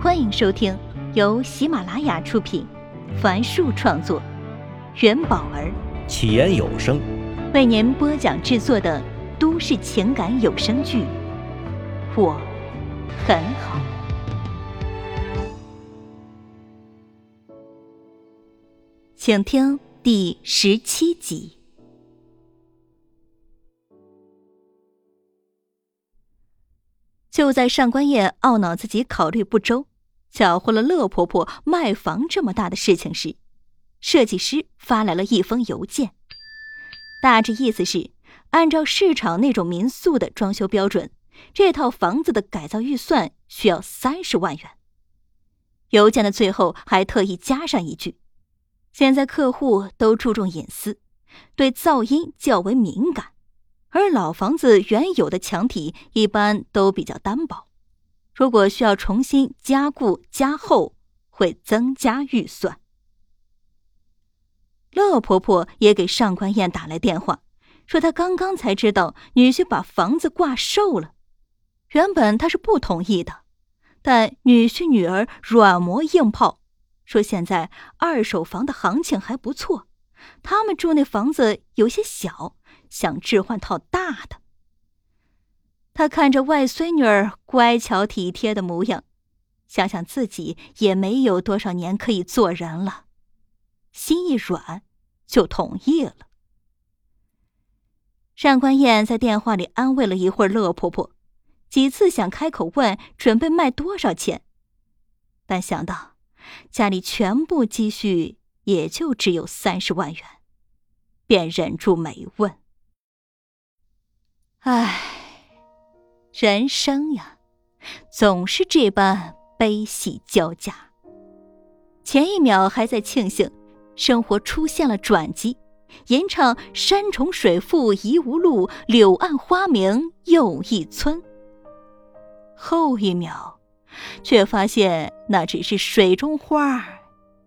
欢迎收听由喜马拉雅出品，凡树创作，元宝儿。起言有声。为您播讲制作的都市情感有声剧《我很好》，请听第十七集。就在上官燕懊恼自己考虑不周，搅和了乐婆婆卖房这么大的事情时，设计师发来了一封邮件，大致意思是：按照市场那种民宿的装修标准，这套房子的改造预算需要三十万元。邮件的最后还特意加上一句：现在客户都注重隐私，对噪音较为敏感。而老房子原有的墙体一般都比较单薄，如果需要重新加固加厚，会增加预算。乐婆婆也给上官燕打来电话，说她刚刚才知道女婿把房子挂售了。原本她是不同意的，但女婿女儿软磨硬泡，说现在二手房的行情还不错，他们住那房子有些小。想置换套大的。他看着外孙女儿乖巧体贴的模样，想想自己也没有多少年可以做人了，心一软，就同意了。上官燕在电话里安慰了一会儿乐婆婆，几次想开口问准备卖多少钱，但想到家里全部积蓄也就只有三十万元，便忍住没问。唉，人生呀，总是这般悲喜交加。前一秒还在庆幸生活出现了转机，吟唱“山重水复疑无路，柳暗花明又一村”，后一秒却发现那只是水中花，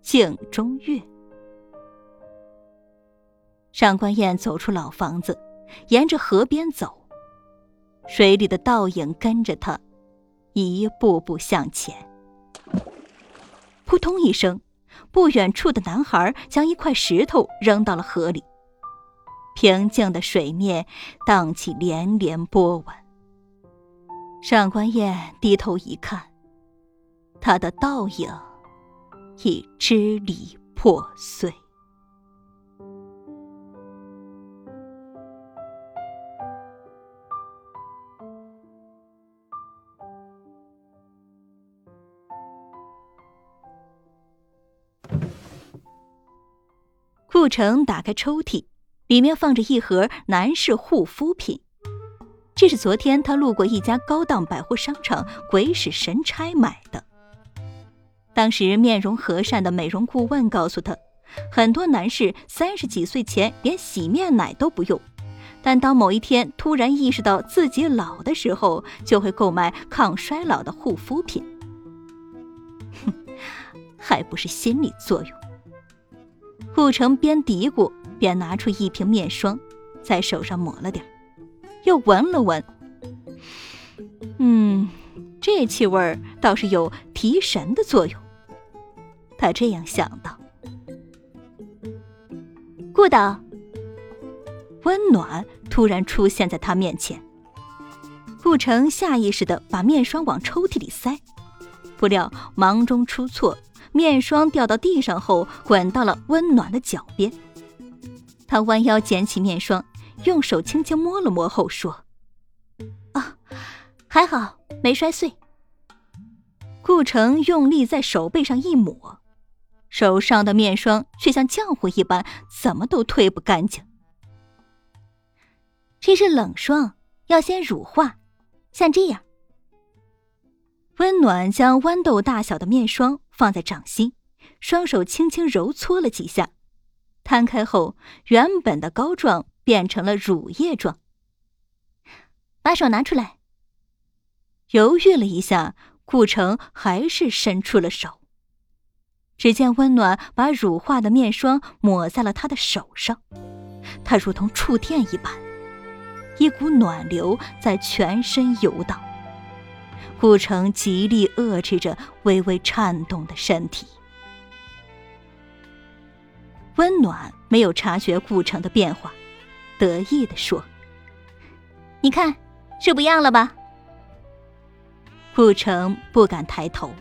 镜中月。上官燕走出老房子，沿着河边走。水里的倒影跟着他，一步步向前。扑通一声，不远处的男孩将一块石头扔到了河里。平静的水面荡起连连波纹。上官燕低头一看，他的倒影已支离破碎。顾城打开抽屉，里面放着一盒男士护肤品。这是昨天他路过一家高档百货商场，鬼使神差买的。当时面容和善的美容顾问告诉他，很多男士三十几岁前连洗面奶都不用，但当某一天突然意识到自己老的时候，就会购买抗衰老的护肤品。哼，还不是心理作用。顾城边嘀咕边拿出一瓶面霜，在手上抹了点又闻了闻。嗯，这气味倒是有提神的作用。他这样想到。顾导，温暖突然出现在他面前。顾城下意识的把面霜往抽屉里塞，不料忙中出错。面霜掉到地上后，滚到了温暖的脚边。他弯腰捡起面霜，用手轻轻摸了摸后说：“啊，还好没摔碎。”顾城用力在手背上一抹，手上的面霜却像浆糊一般，怎么都推不干净。这是冷霜，要先乳化，像这样。温暖将豌豆大小的面霜。放在掌心，双手轻轻揉搓了几下，摊开后，原本的膏状变成了乳液状。把手拿出来。犹豫了一下，顾城还是伸出了手。只见温暖把乳化的面霜抹在了他的手上，他如同触电一般，一股暖流在全身游荡。顾城极力遏制着微微颤动的身体。温暖没有察觉顾城的变化，得意的说：“你看，是不一样了吧？”顾城不敢抬头，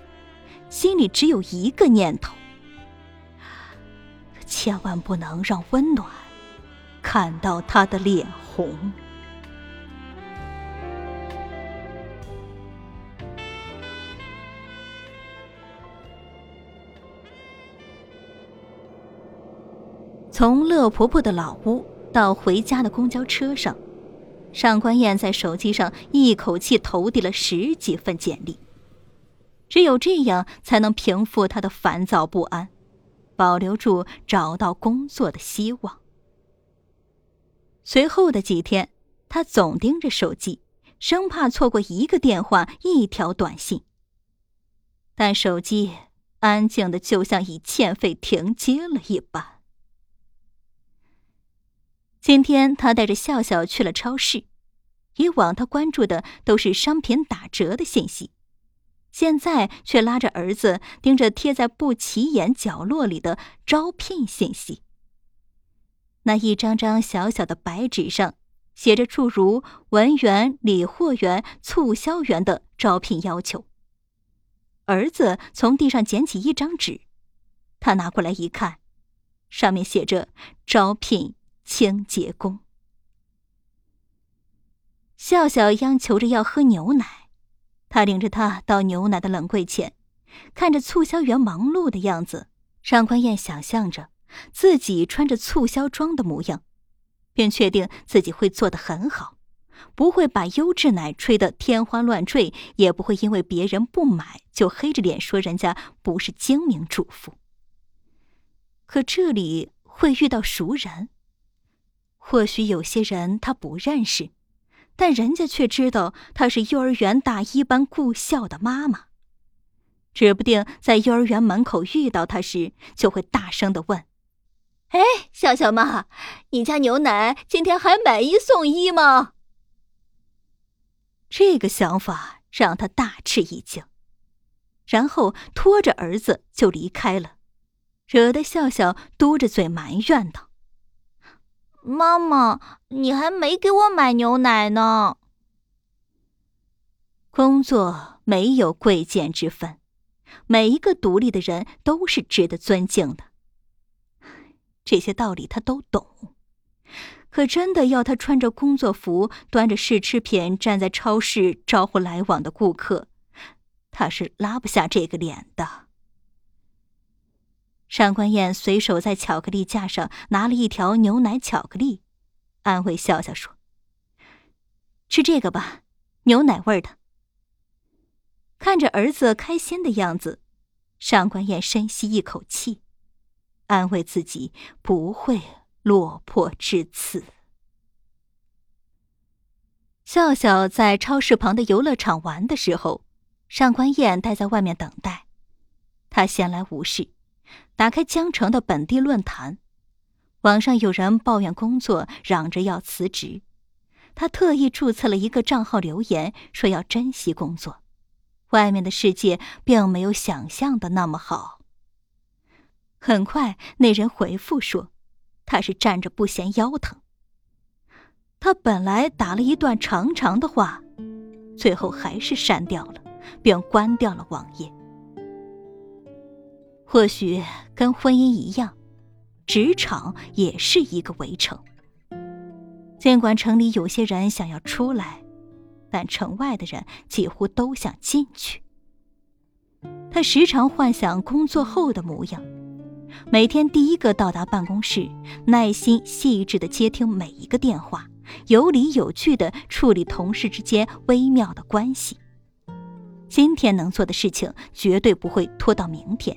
心里只有一个念头：千万不能让温暖看到他的脸红。从乐婆婆的老屋到回家的公交车上，上官燕在手机上一口气投递了十几份简历。只有这样，才能平复她的烦躁不安，保留住找到工作的希望。随后的几天，她总盯着手机，生怕错过一个电话、一条短信。但手机安静的，就像已欠费停机了一般。今天他带着笑笑去了超市，以往他关注的都是商品打折的信息，现在却拉着儿子盯着贴在不起眼角落里的招聘信息。那一张张小小的白纸上写着诸如文员、理货员、促销员的招聘要求。儿子从地上捡起一张纸，他拿过来一看，上面写着招聘。清洁工，笑笑央求着要喝牛奶，他领着他到牛奶的冷柜前，看着促销员忙碌的样子，上官燕想象着自己穿着促销装的模样，便确定自己会做得很好，不会把优质奶吹得天花乱坠，也不会因为别人不买就黑着脸说人家不是精明主妇。可这里会遇到熟人。或许有些人他不认识，但人家却知道她是幼儿园大一班顾笑的妈妈。指不定在幼儿园门口遇到她时，就会大声的问：“哎，笑笑妈，你家牛奶今天还买一送一吗？”这个想法让他大吃一惊，然后拖着儿子就离开了，惹得笑笑嘟着嘴埋怨道。妈妈，你还没给我买牛奶呢。工作没有贵贱之分，每一个独立的人都是值得尊敬的。这些道理他都懂，可真的要他穿着工作服，端着试吃品站在超市招呼来往的顾客，他是拉不下这个脸的。上官燕随手在巧克力架上拿了一条牛奶巧克力，安慰笑笑说：“吃这个吧，牛奶味的。”看着儿子开心的样子，上官燕深吸一口气，安慰自己不会落魄至此。笑笑在超市旁的游乐场玩的时候，上官燕待在外面等待，他闲来无事。打开江城的本地论坛，网上有人抱怨工作，嚷着要辞职。他特意注册了一个账号，留言说要珍惜工作。外面的世界并没有想象的那么好。很快，那人回复说，他是站着不嫌腰疼。他本来打了一段长长的话，最后还是删掉了，并关掉了网页。或许跟婚姻一样，职场也是一个围城。尽管城里有些人想要出来，但城外的人几乎都想进去。他时常幻想工作后的模样：每天第一个到达办公室，耐心细致的接听每一个电话，有理有据的处理同事之间微妙的关系。今天能做的事情，绝对不会拖到明天。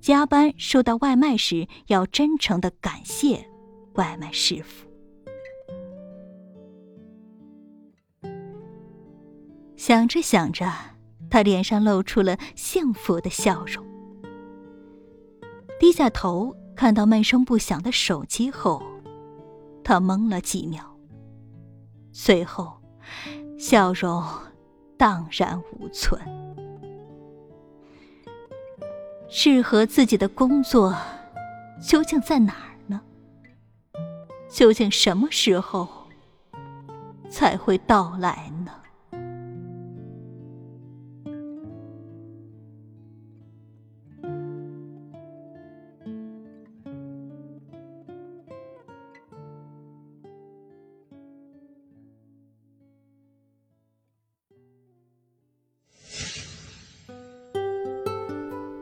加班收到外卖时，要真诚的感谢外卖师傅。想着想着，他脸上露出了幸福的笑容。低下头看到闷声不响的手机后，他懵了几秒，随后笑容荡然无存。适合自己的工作究竟在哪儿呢？究竟什么时候才会到来呢？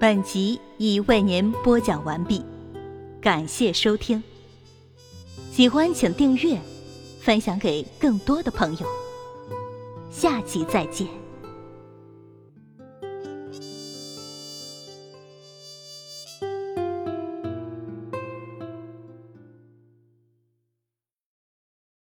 本集已为您播讲完毕，感谢收听。喜欢请订阅，分享给更多的朋友。下集再见。